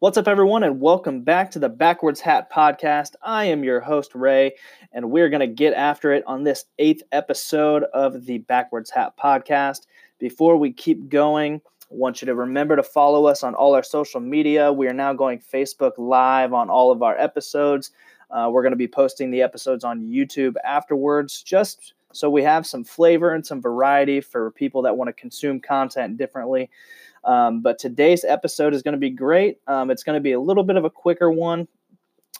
What's up, everyone, and welcome back to the Backwards Hat Podcast. I am your host, Ray, and we're going to get after it on this eighth episode of the Backwards Hat Podcast. Before we keep going, I want you to remember to follow us on all our social media. We are now going Facebook Live on all of our episodes. Uh, we're going to be posting the episodes on YouTube afterwards, just so we have some flavor and some variety for people that want to consume content differently. Um, but today's episode is going to be great. Um, it's going to be a little bit of a quicker one,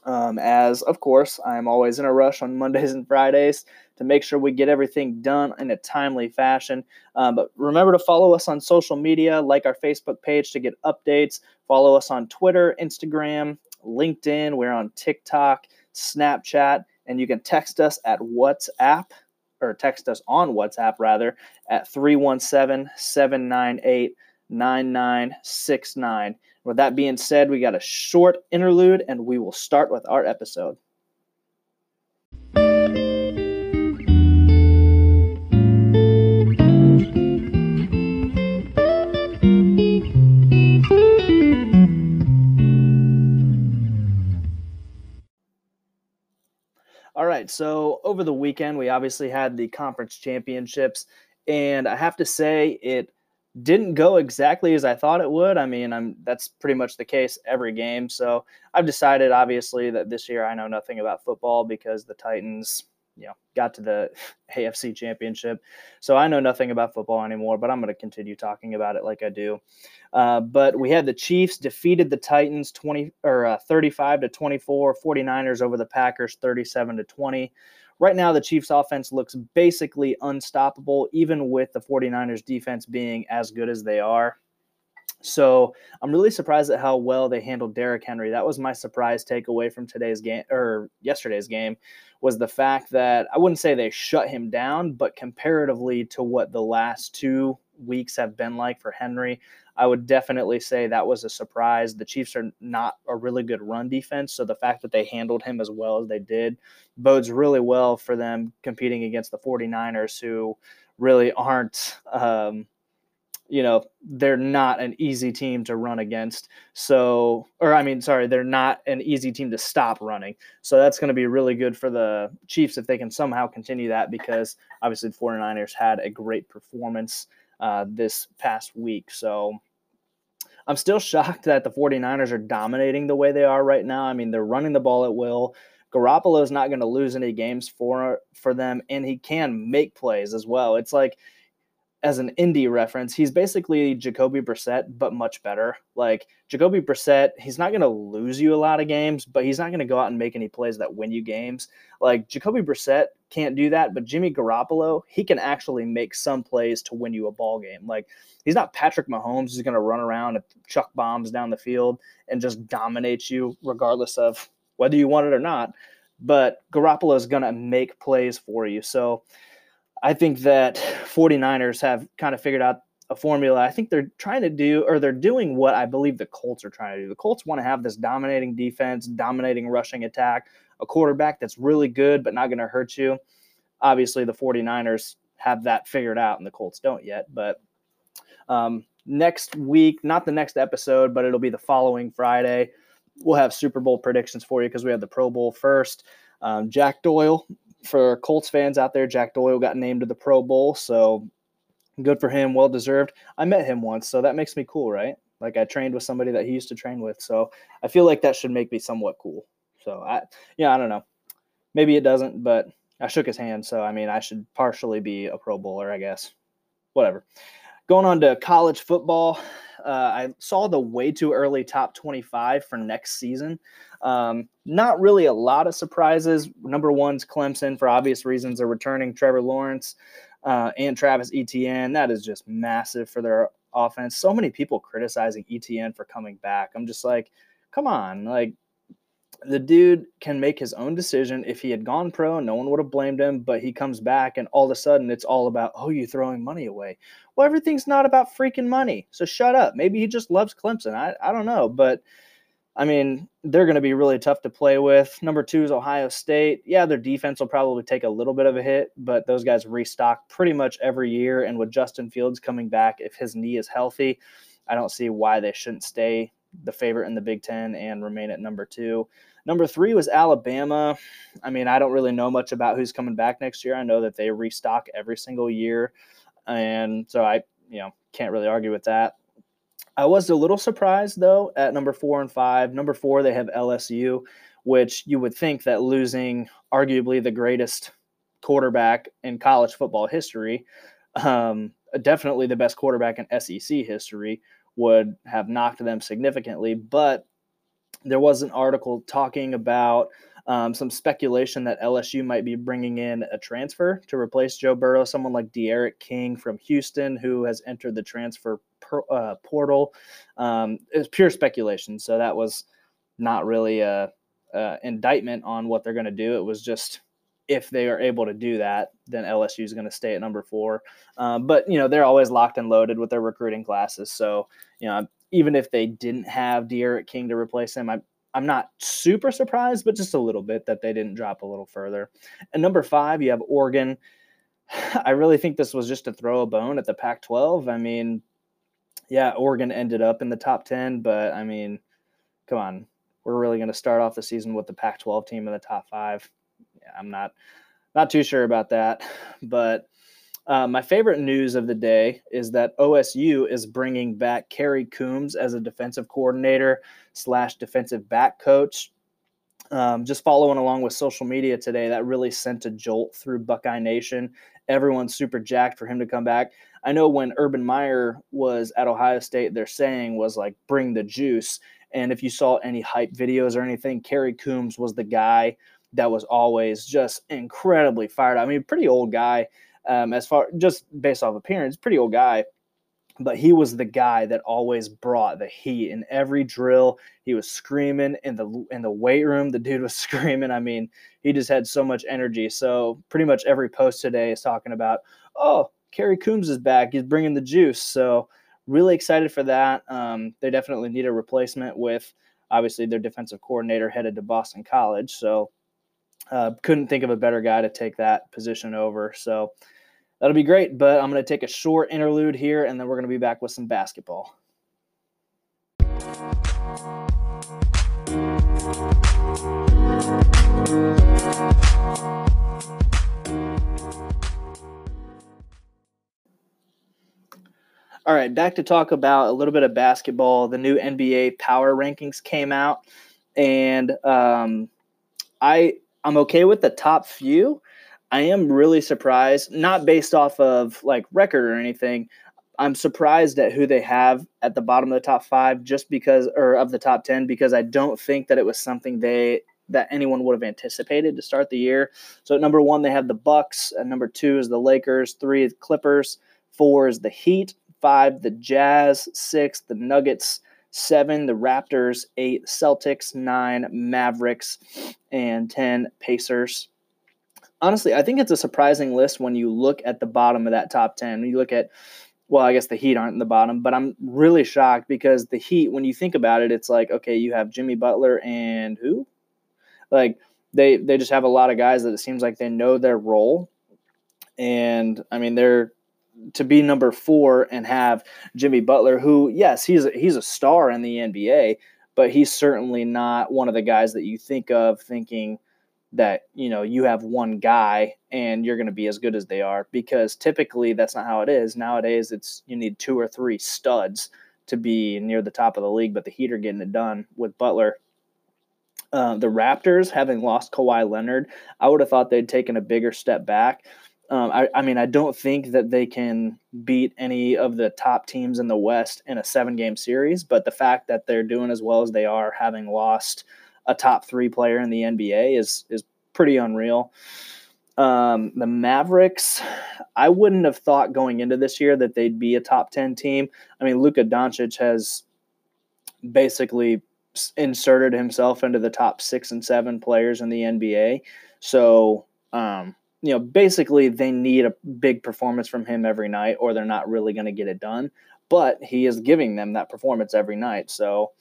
um, as of course, I'm always in a rush on Mondays and Fridays to make sure we get everything done in a timely fashion. Um, but remember to follow us on social media, like our Facebook page to get updates. Follow us on Twitter, Instagram, LinkedIn. We're on TikTok, Snapchat, and you can text us at WhatsApp or text us on WhatsApp rather at 317 798 9969. With that being said, we got a short interlude and we will start with our episode. All right, so over the weekend, we obviously had the conference championships, and I have to say, it didn't go exactly as I thought it would. I mean, I'm that's pretty much the case every game. So I've decided, obviously, that this year I know nothing about football because the Titans, you know, got to the AFC Championship. So I know nothing about football anymore. But I'm going to continue talking about it like I do. Uh, but we had the Chiefs defeated the Titans 20 or uh, 35 to 24. 49ers over the Packers 37 to 20 right now the Chiefs offense looks basically unstoppable, even with the 49ers defense being as good as they are. So I'm really surprised at how well they handled Derrick Henry. That was my surprise takeaway from today's game or yesterday's game was the fact that I wouldn't say they shut him down, but comparatively to what the last two weeks have been like for Henry, I would definitely say that was a surprise. The Chiefs are not a really good run defense, so the fact that they handled him as well as they did bodes really well for them competing against the 49ers, who really aren't. Um, you know, they're not an easy team to run against. So, or I mean, sorry, they're not an easy team to stop running. So that's going to be really good for the Chiefs if they can somehow continue that because obviously the 49ers had a great performance uh, this past week. So I'm still shocked that the 49ers are dominating the way they are right now. I mean, they're running the ball at will. Garoppolo is not going to lose any games for for them, and he can make plays as well. It's like as an Indy reference, he's basically Jacoby Brissett, but much better. Like Jacoby Brissett, he's not going to lose you a lot of games, but he's not going to go out and make any plays that win you games. Like Jacoby Brissett can't do that, but Jimmy Garoppolo, he can actually make some plays to win you a ball game. Like he's not Patrick Mahomes who's going to run around and chuck bombs down the field and just dominate you regardless of whether you want it or not. But Garoppolo is going to make plays for you. So I think that 49ers have kind of figured out a formula. I think they're trying to do, or they're doing what I believe the Colts are trying to do. The Colts want to have this dominating defense, dominating rushing attack, a quarterback that's really good but not going to hurt you. Obviously, the 49ers have that figured out, and the Colts don't yet. But um, next week, not the next episode, but it'll be the following Friday. We'll have Super Bowl predictions for you because we have the Pro Bowl first. Um, Jack Doyle for Colts fans out there, Jack Doyle got named to the Pro Bowl, so good for him, well deserved. I met him once, so that makes me cool, right? Like I trained with somebody that he used to train with, so I feel like that should make me somewhat cool. So I, yeah, I don't know. Maybe it doesn't, but I shook his hand, so I mean, I should partially be a Pro Bowler, I guess. Whatever. Going on to college football, uh, I saw the way too early top 25 for next season. Um, not really a lot of surprises. Number one's Clemson for obvious reasons. They're returning Trevor Lawrence uh, and Travis Etienne. That is just massive for their offense. So many people criticizing Etienne for coming back. I'm just like, come on, like the dude can make his own decision. If he had gone pro, no one would have blamed him, but he comes back and all of a sudden it's all about, oh, you throwing money away. Well, everything's not about freaking money. So shut up. Maybe he just loves Clemson. I, I don't know. But I mean, they're going to be really tough to play with. Number two is Ohio State. Yeah, their defense will probably take a little bit of a hit, but those guys restock pretty much every year. And with Justin Fields coming back, if his knee is healthy, I don't see why they shouldn't stay the favorite in the Big Ten and remain at number two. Number three was Alabama. I mean, I don't really know much about who's coming back next year. I know that they restock every single year, and so I, you know, can't really argue with that. I was a little surprised though at number four and five. Number four, they have LSU, which you would think that losing arguably the greatest quarterback in college football history, um, definitely the best quarterback in SEC history, would have knocked them significantly. But there was an article talking about um, some speculation that LSU might be bringing in a transfer to replace Joe Burrow, someone like D'Eriq King from Houston, who has entered the transfer per, uh, portal. Um, it's pure speculation, so that was not really a, a indictment on what they're going to do. It was just if they are able to do that, then LSU is going to stay at number four. Um, but you know they're always locked and loaded with their recruiting classes, so you know even if they didn't have D'Eriq King to replace him, I, I'm not super surprised, but just a little bit that they didn't drop a little further. And number five, you have Oregon. I really think this was just to throw a bone at the Pac 12. I mean, yeah, Oregon ended up in the top 10, but I mean, come on. We're really going to start off the season with the Pac 12 team in the top five. Yeah, I'm not not too sure about that, but uh, my favorite news of the day is that OSU is bringing back Kerry Coombs as a defensive coordinator slash defensive back coach. Um, just following along with social media today, that really sent a jolt through Buckeye Nation. Everyone's super jacked for him to come back. I know when Urban Meyer was at Ohio State, their saying was like, bring the juice. And if you saw any hype videos or anything, Kerry Coombs was the guy that was always just incredibly fired. I mean, pretty old guy um, as far just based off appearance, pretty old guy. But he was the guy that always brought the heat in every drill. He was screaming in the in the weight room. The dude was screaming. I mean, he just had so much energy. So pretty much every post today is talking about, oh, Kerry Coombs is back. He's bringing the juice. So really excited for that. Um, they definitely need a replacement with obviously their defensive coordinator headed to Boston College. So uh, couldn't think of a better guy to take that position over. So that'll be great. But I'm going to take a short interlude here, and then we're going to be back with some basketball. All right, back to talk about a little bit of basketball. The new NBA power rankings came out, and um, I I'm okay with the top few. I am really surprised, not based off of like record or anything. I'm surprised at who they have at the bottom of the top five, just because, or of the top ten, because I don't think that it was something they that anyone would have anticipated to start the year. So at number one, they have the Bucks. At number two is the Lakers. Three is Clippers. Four is the Heat. Five, the Jazz. Six, the Nuggets seven, the Raptors, eight, Celtics, nine, Mavericks, and 10, Pacers. Honestly, I think it's a surprising list when you look at the bottom of that top 10. When you look at, well, I guess the Heat aren't in the bottom, but I'm really shocked because the Heat, when you think about it, it's like, okay, you have Jimmy Butler and who? Like, they, they just have a lot of guys that it seems like they know their role. And I mean, they're to be number four and have Jimmy Butler, who yes, he's a, he's a star in the NBA, but he's certainly not one of the guys that you think of thinking that you know you have one guy and you're going to be as good as they are because typically that's not how it is. Nowadays it's you need two or three studs to be near the top of the league but the heat are getting it done with butler. Uh, the raptors having lost Kawhi leonard i would have thought they'd taken a bigger step back. Um, I, I, mean, I don't think that they can beat any of the top teams in the West in a seven game series, but the fact that they're doing as well as they are, having lost a top three player in the NBA, is is pretty unreal. Um, the Mavericks, I wouldn't have thought going into this year that they'd be a top 10 team. I mean, Luka Doncic has basically inserted himself into the top six and seven players in the NBA. So, um, you know, basically they need a big performance from him every night or they're not really going to get it done. But he is giving them that performance every night. So,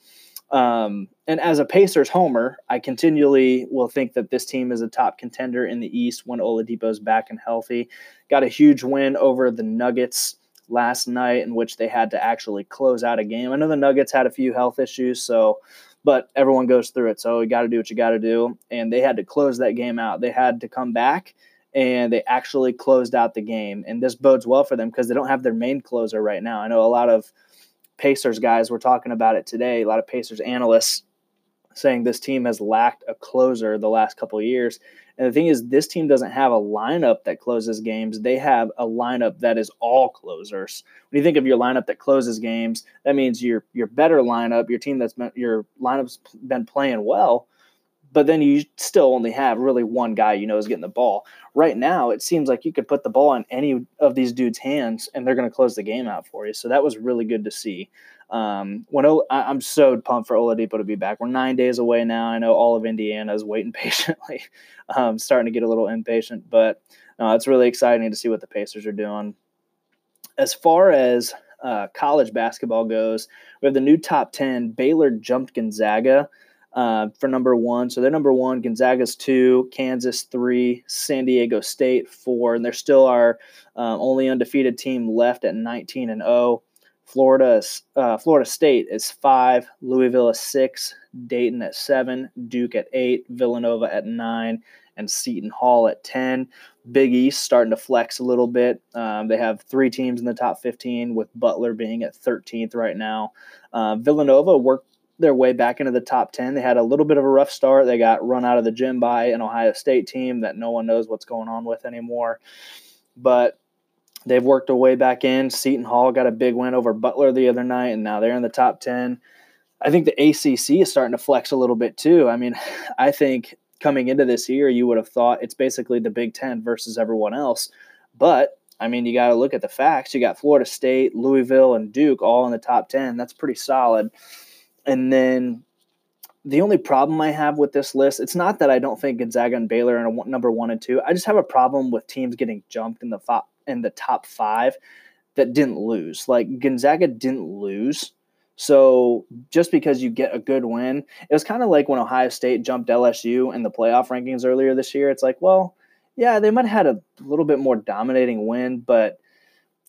um, and as a Pacers homer, I continually will think that this team is a top contender in the East when Oladipo's back and healthy. Got a huge win over the Nuggets last night in which they had to actually close out a game. I know the Nuggets had a few health issues, so but everyone goes through it. So you got to do what you got to do. And they had to close that game out. They had to come back and they actually closed out the game. And this bodes well for them because they don't have their main closer right now. I know a lot of Pacers guys were talking about it today, a lot of Pacers analysts saying this team has lacked a closer the last couple years. And the thing is, this team doesn't have a lineup that closes games. They have a lineup that is all closers. When you think of your lineup that closes games, that means your your better lineup, your team that's been, your lineup's been playing well, but then you still only have really one guy you know is getting the ball. Right now, it seems like you could put the ball in any of these dudes' hands and they're going to close the game out for you. So that was really good to see. Um, when I'm so pumped for Oladipo to be back. We're nine days away now. I know all of Indiana is waiting patiently, um, starting to get a little impatient, but uh, it's really exciting to see what the Pacers are doing. As far as uh, college basketball goes, we have the new top 10. Baylor jumped Gonzaga uh, for number one. So they're number one. Gonzaga's two, Kansas three, San Diego State four, and they're still our uh, only undefeated team left at 19 and 0. Florida, uh, Florida State is five, Louisville is six, Dayton at seven, Duke at eight, Villanova at nine, and Seton Hall at 10. Big East starting to flex a little bit. Um, they have three teams in the top 15, with Butler being at 13th right now. Uh, Villanova worked their way back into the top 10. They had a little bit of a rough start. They got run out of the gym by an Ohio State team that no one knows what's going on with anymore. But They've worked their way back in. Seton Hall got a big win over Butler the other night, and now they're in the top 10. I think the ACC is starting to flex a little bit too. I mean, I think coming into this year, you would have thought it's basically the Big Ten versus everyone else. But I mean, you got to look at the facts. You got Florida State, Louisville, and Duke all in the top 10. That's pretty solid. And then the only problem I have with this list, it's not that I don't think Gonzaga and Baylor are number one and two. I just have a problem with teams getting jumped in the in the top five that didn't lose. Like Gonzaga didn't lose. So just because you get a good win, it was kind of like when Ohio State jumped LSU in the playoff rankings earlier this year. It's like, well, yeah, they might have had a little bit more dominating win, but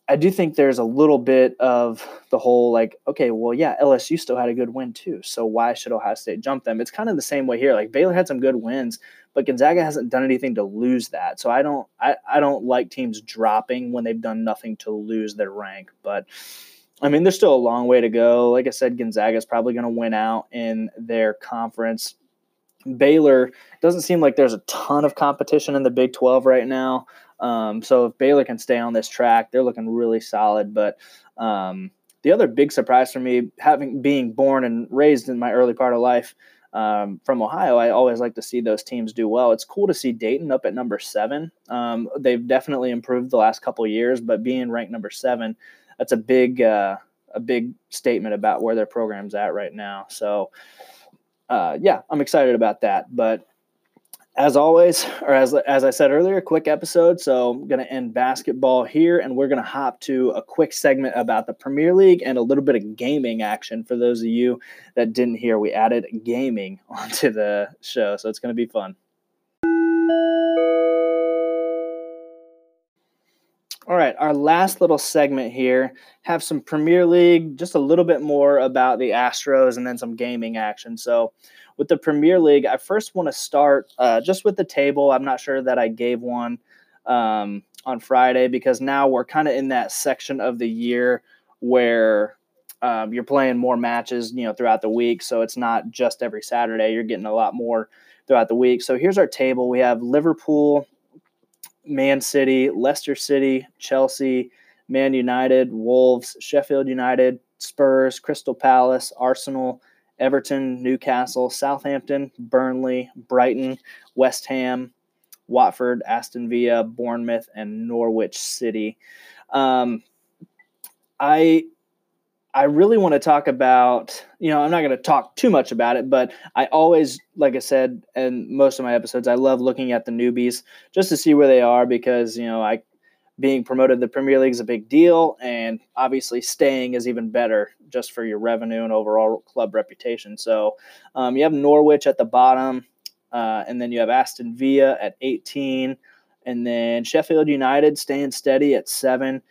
I do think there's a little bit of the whole like, okay, well, yeah, LSU still had a good win too. So why should Ohio State jump them? It's kind of the same way here. Like Baylor had some good wins, but Gonzaga hasn't done anything to lose that. So I don't I, I don't like teams dropping when they've done nothing to lose their rank. But I mean, there's still a long way to go. Like I said, Gonzaga is probably going to win out in their conference. Baylor doesn't seem like there's a ton of competition in the Big 12 right now. Um, so if Baylor can stay on this track, they're looking really solid. But um, the other big surprise for me, having being born and raised in my early part of life um, from Ohio, I always like to see those teams do well. It's cool to see Dayton up at number seven. Um, they've definitely improved the last couple years, but being ranked number seven, that's a big uh, a big statement about where their program's at right now. So. Uh, yeah, I'm excited about that. But as always, or as, as I said earlier, quick episode. So I'm going to end basketball here and we're going to hop to a quick segment about the Premier League and a little bit of gaming action for those of you that didn't hear. We added gaming onto the show, so it's going to be fun. All right, our last little segment here have some Premier League, just a little bit more about the Astros and then some gaming action. So, with the Premier League, I first want to start uh, just with the table. I'm not sure that I gave one um, on Friday because now we're kind of in that section of the year where um, you're playing more matches, you know, throughout the week. So it's not just every Saturday. You're getting a lot more throughout the week. So here's our table. We have Liverpool, Man City, Leicester City, Chelsea, Man United, Wolves, Sheffield United, Spurs, Crystal Palace, Arsenal, Everton, Newcastle, Southampton, Burnley, Brighton, West Ham, Watford, Aston Villa, Bournemouth, and Norwich City. Um, I I really want to talk about, you know, I'm not going to talk too much about it, but I always, like I said in most of my episodes, I love looking at the newbies just to see where they are because, you know, I being promoted to the Premier League is a big deal, and obviously staying is even better just for your revenue and overall club reputation. So um, you have Norwich at the bottom, uh, and then you have Aston Villa at 18, and then Sheffield United staying steady at seven.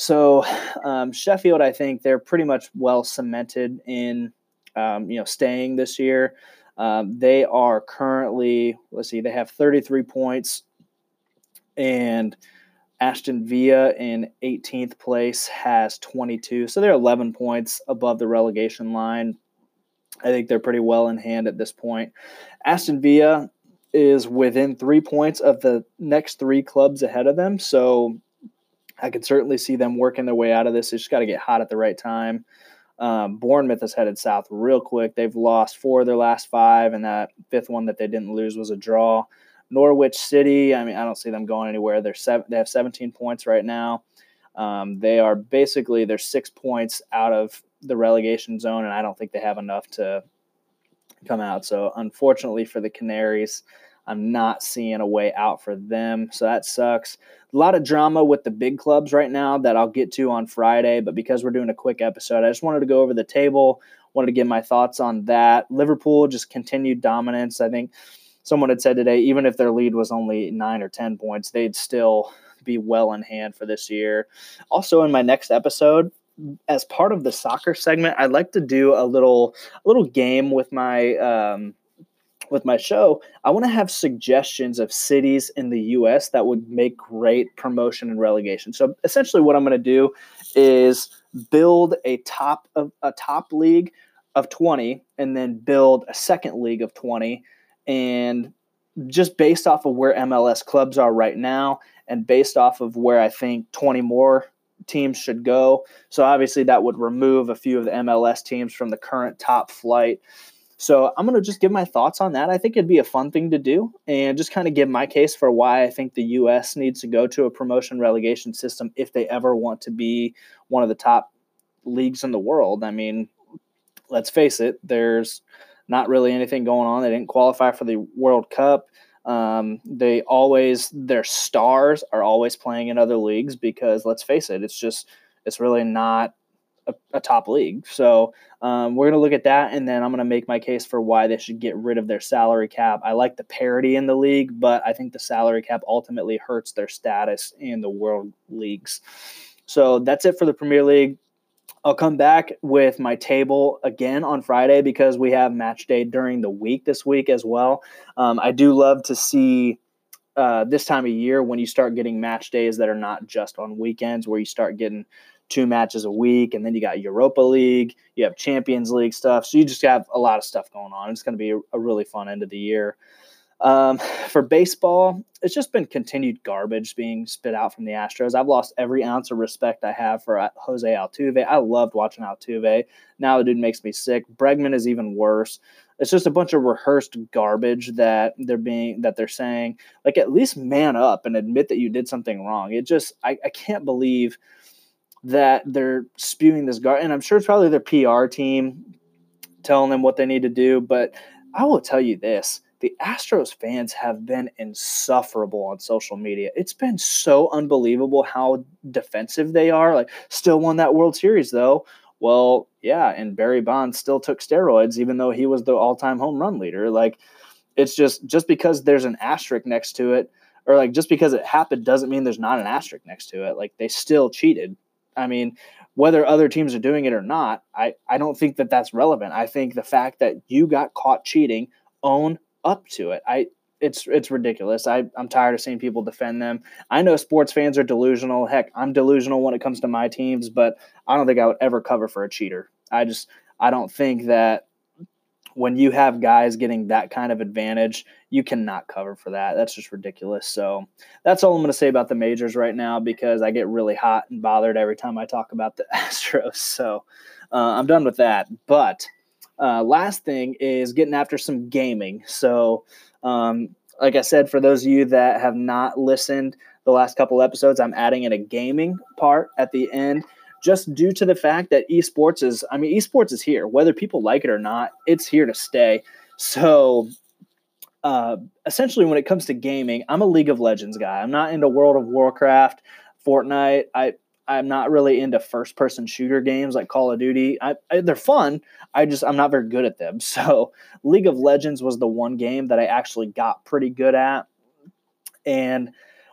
So um, Sheffield, I think they're pretty much well cemented in um, you know staying this year. Um, they are currently let's see, they have 33 points, and Aston Villa in 18th place has 22, so they're 11 points above the relegation line. I think they're pretty well in hand at this point. Aston Villa is within three points of the next three clubs ahead of them, so I could certainly see them working their way out of this. They just got to get hot at the right time. Um, Bournemouth has headed south real quick. They've lost four of their last five, and that fifth one that they didn't lose was a draw. Norwich City, I mean, I don't see them going anywhere. They're seven, they have 17 points right now. Um, they are basically they're six points out of the relegation zone, and I don't think they have enough to come out. So unfortunately for the Canaries, I'm not seeing a way out for them. So that sucks. A lot of drama with the big clubs right now that I'll get to on Friday, but because we're doing a quick episode, I just wanted to go over the table, wanted to give my thoughts on that. Liverpool just continued dominance. I think someone had said today, even if their lead was only nine or 10 points, they'd still be well in hand for this year. Also, in my next episode, as part of the soccer segment, I'd like to do a little a little game with my um, with my show, I want to have suggestions of cities in the US that would make great promotion and relegation. So essentially what I'm going to do is build a top of a top league of 20 and then build a second league of 20 and just based off of where MLS clubs are right now and based off of where I think 20 more teams should go. So obviously that would remove a few of the MLS teams from the current top flight. So I'm going to just give my thoughts on that. I think it'd be a fun thing to do and just kind of give my case for why I think the U.S. needs to go to a promotion relegation system if they ever want to be one of the top leagues in the world. I mean, let's face it, there's not really anything going on. They didn't qualify for the World Cup. Um, they always, their stars are always playing in other leagues because let's face it, it's just, it's really not a, a top league. So um, we're going to look at that, and then I'm going to make my case for why they should get rid of their salary cap. I like the parity in the league, but I think the salary cap ultimately hurts their status in the world leagues. So that's it for the Premier League. I'll come back with my table again on Friday because we have match day during the week this week as well. Um, I do love to see uh, this time of year when you start getting match days that are not just on weekends, where you start getting two matches a week, and then you got Europa League, you have Champions League stuff. So you just have a lot of stuff going on. It's going to be a, really fun end of the year. Um, for baseball, it's just been continued garbage being spit out from the Astros. I've lost every ounce of respect I have for uh, Jose Altuve. I loved watching Altuve. Now the dude makes me sick. Bregman is even worse. It's just a bunch of rehearsed garbage that they're being that they're saying. Like at least man up and admit that you did something wrong. It just I, I can't believe – that they're spewing this gar and I'm sure it's probably their PR team telling them what they need to do. But I will tell you this the Astros fans have been insufferable on social media. It's been so unbelievable how defensive they are. Like, still won that World Series, though. Well, yeah, and Barry Bonds still took steroids, even though he was the all time home run leader. Like, it's just just because there's an asterisk next to it, or like just because it happened doesn't mean there's not an asterisk next to it. Like, they still cheated. I mean, whether other teams are doing it or not, I, I don't think that that's relevant. I think the fact that you got caught cheating, own up to it. I it's it's ridiculous. I, I'm tired of seeing people defend them. I know sports fans are delusional. Heck, I'm delusional when it comes to my teams, but I don't think I would ever cover for a cheater. I just I don't think that when you have guys getting that kind of advantage, you cannot cover for that. That's just ridiculous. So that's all I'm going to say about the majors right now because I get really hot and bothered every time I talk about the Astros. So uh, I'm done with that. But uh, last thing is getting after some gaming. So, um, like I said, for those of you that have not listened the last couple episodes, I'm adding in a gaming part at the end just due to the fact that esports is, I mean, esports is here. Whether people like it or not, it's here to stay. So, uh, essentially, when it comes to gaming, I'm a League of Legends guy. I'm not into World of Warcraft, Fortnite. I I'm not really into first person shooter games like Call of Duty. I, I, they're fun. I just I'm not very good at them. So League of Legends was the one game that I actually got pretty good at. And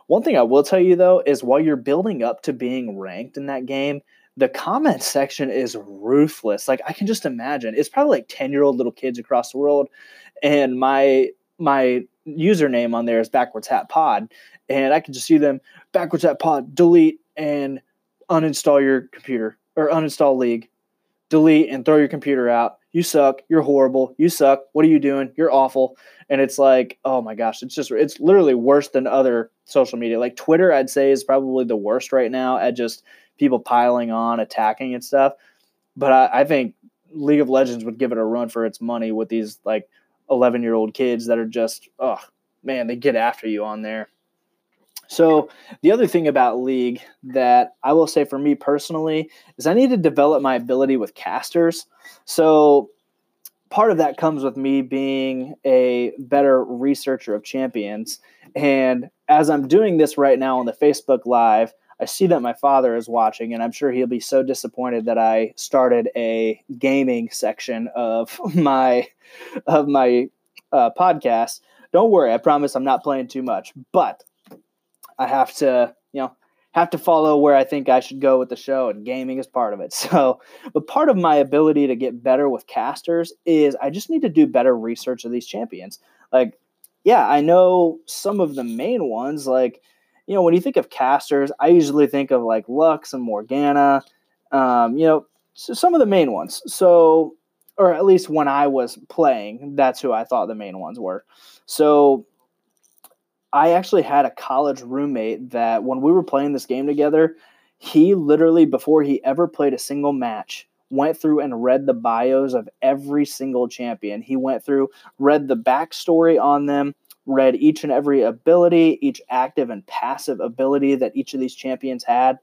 One thing I will tell you though is while you're building up to being ranked in that game, the comment section is ruthless. Like I can just imagine. It's probably like 10 year old little kids across the world. And my my username on there is backwards hat pod. And I can just see them backwards hat pod, delete and uninstall your computer or uninstall league, delete and throw your computer out. You suck. You're horrible. You suck. What are you doing? You're awful. And it's like, oh my gosh, it's just, it's literally worse than other social media. Like Twitter, I'd say is probably the worst right now at just people piling on, attacking and stuff. But I, I think League of Legends would give it a run for its money with these like 11 year old kids that are just, oh man, they get after you on there. So the other thing about League that I will say for me personally is I need to develop my ability with casters. So part of that comes with me being a better researcher of champions. And as I'm doing this right now on the Facebook Live, I see that my father is watching, and I'm sure he'll be so disappointed that I started a gaming section of my of my uh, podcast. Don't worry, I promise I'm not playing too much, but I have to, you know, have to follow where I think I should go with the show, and gaming is part of it. So, but part of my ability to get better with casters is I just need to do better research of these champions. Like, yeah, I know some of the main ones, like you know, when you think of casters, I usually think of like Lux and Morgana, um, you know, so some of the main ones. So, or at least when I was playing, that's who I thought the main ones were. So, I actually had a college roommate that when we were playing this game together, he literally, before he ever played a single match, went through and read the bios of every single champion. He went through, read the backstory on them, read each and every ability, each active and passive ability that each of these champions had.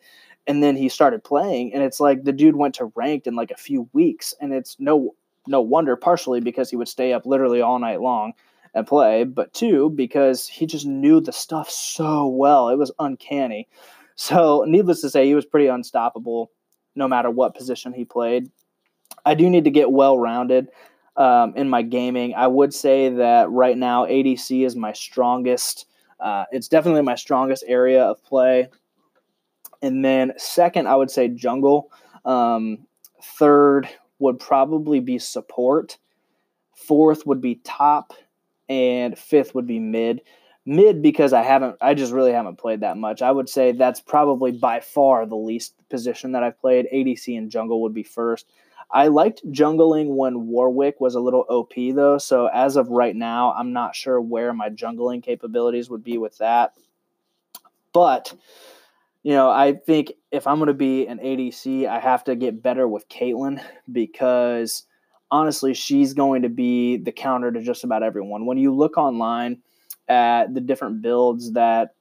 And then he started playing, and it's like the dude went to ranked in like a few weeks, and it's no no wonder, partially because he would stay up literally all night long and play, but two, because he just knew the stuff so well. It was uncanny. So, needless to say, he was pretty unstoppable no matter what position he played. I do need to get well rounded um, in my gaming. I would say that right now ADC is my strongest. Uh, it's definitely my strongest area of play. And then second, I would say jungle. Um, third would probably be support. Fourth would be top, and fifth would be mid. Mid because I haven't, I just really haven't played that much. I would say that's probably by far the least position that I've played. ADC and jungle would be first. I liked jungling when Warwick was a little OP though, so as of right now, I'm not sure where my jungling capabilities would be with that. But you know, I think if I'm going to be an ADC, I have to get better with Caitlyn because honestly, she's going to be the counter to just about everyone. When you look online at the different builds that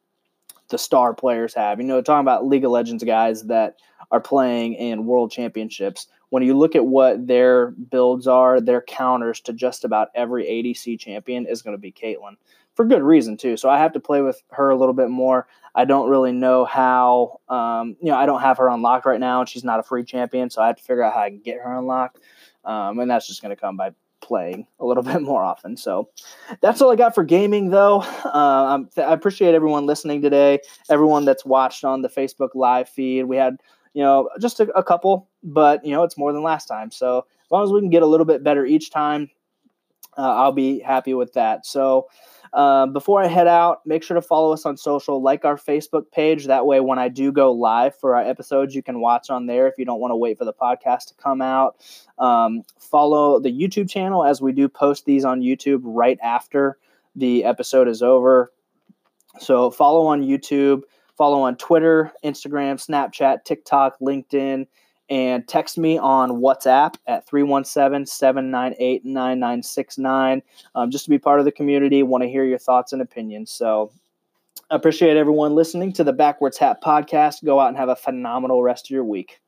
the star players have, you know, talking about League of Legends guys that are playing in world championships, when you look at what their builds are, their counters to just about every ADC champion is going to be Caitlyn for good reason too. So I have to play with her a little bit more. I don't really know how, um, you know, I don't have her unlocked right now, and she's not a free champion, so I have to figure out how I can get her unlocked, um, and that's just going to come by playing a little bit more often. So that's all I got for gaming, though. Uh, I appreciate everyone listening today, everyone that's watched on the Facebook live feed. We had you know, just a, a couple, but you know, it's more than last time. So as long as we can get a little bit better each time, uh, I'll be happy with that. So. Uh, before I head out, make sure to follow us on social, like our Facebook page. That way, when I do go live for our episodes, you can watch on there if you don't want to wait for the podcast to come out. Um, follow the YouTube channel as we do post these on YouTube right after the episode is over. So, follow on YouTube. Follow on Twitter, Instagram, Snapchat, TikTok, LinkedIn, and text me on WhatsApp at 317 798 9969 um, just to be part of the community. Want to hear your thoughts and opinions. So, appreciate everyone listening to the Backwards Hat podcast. Go out and have a phenomenal rest of your week.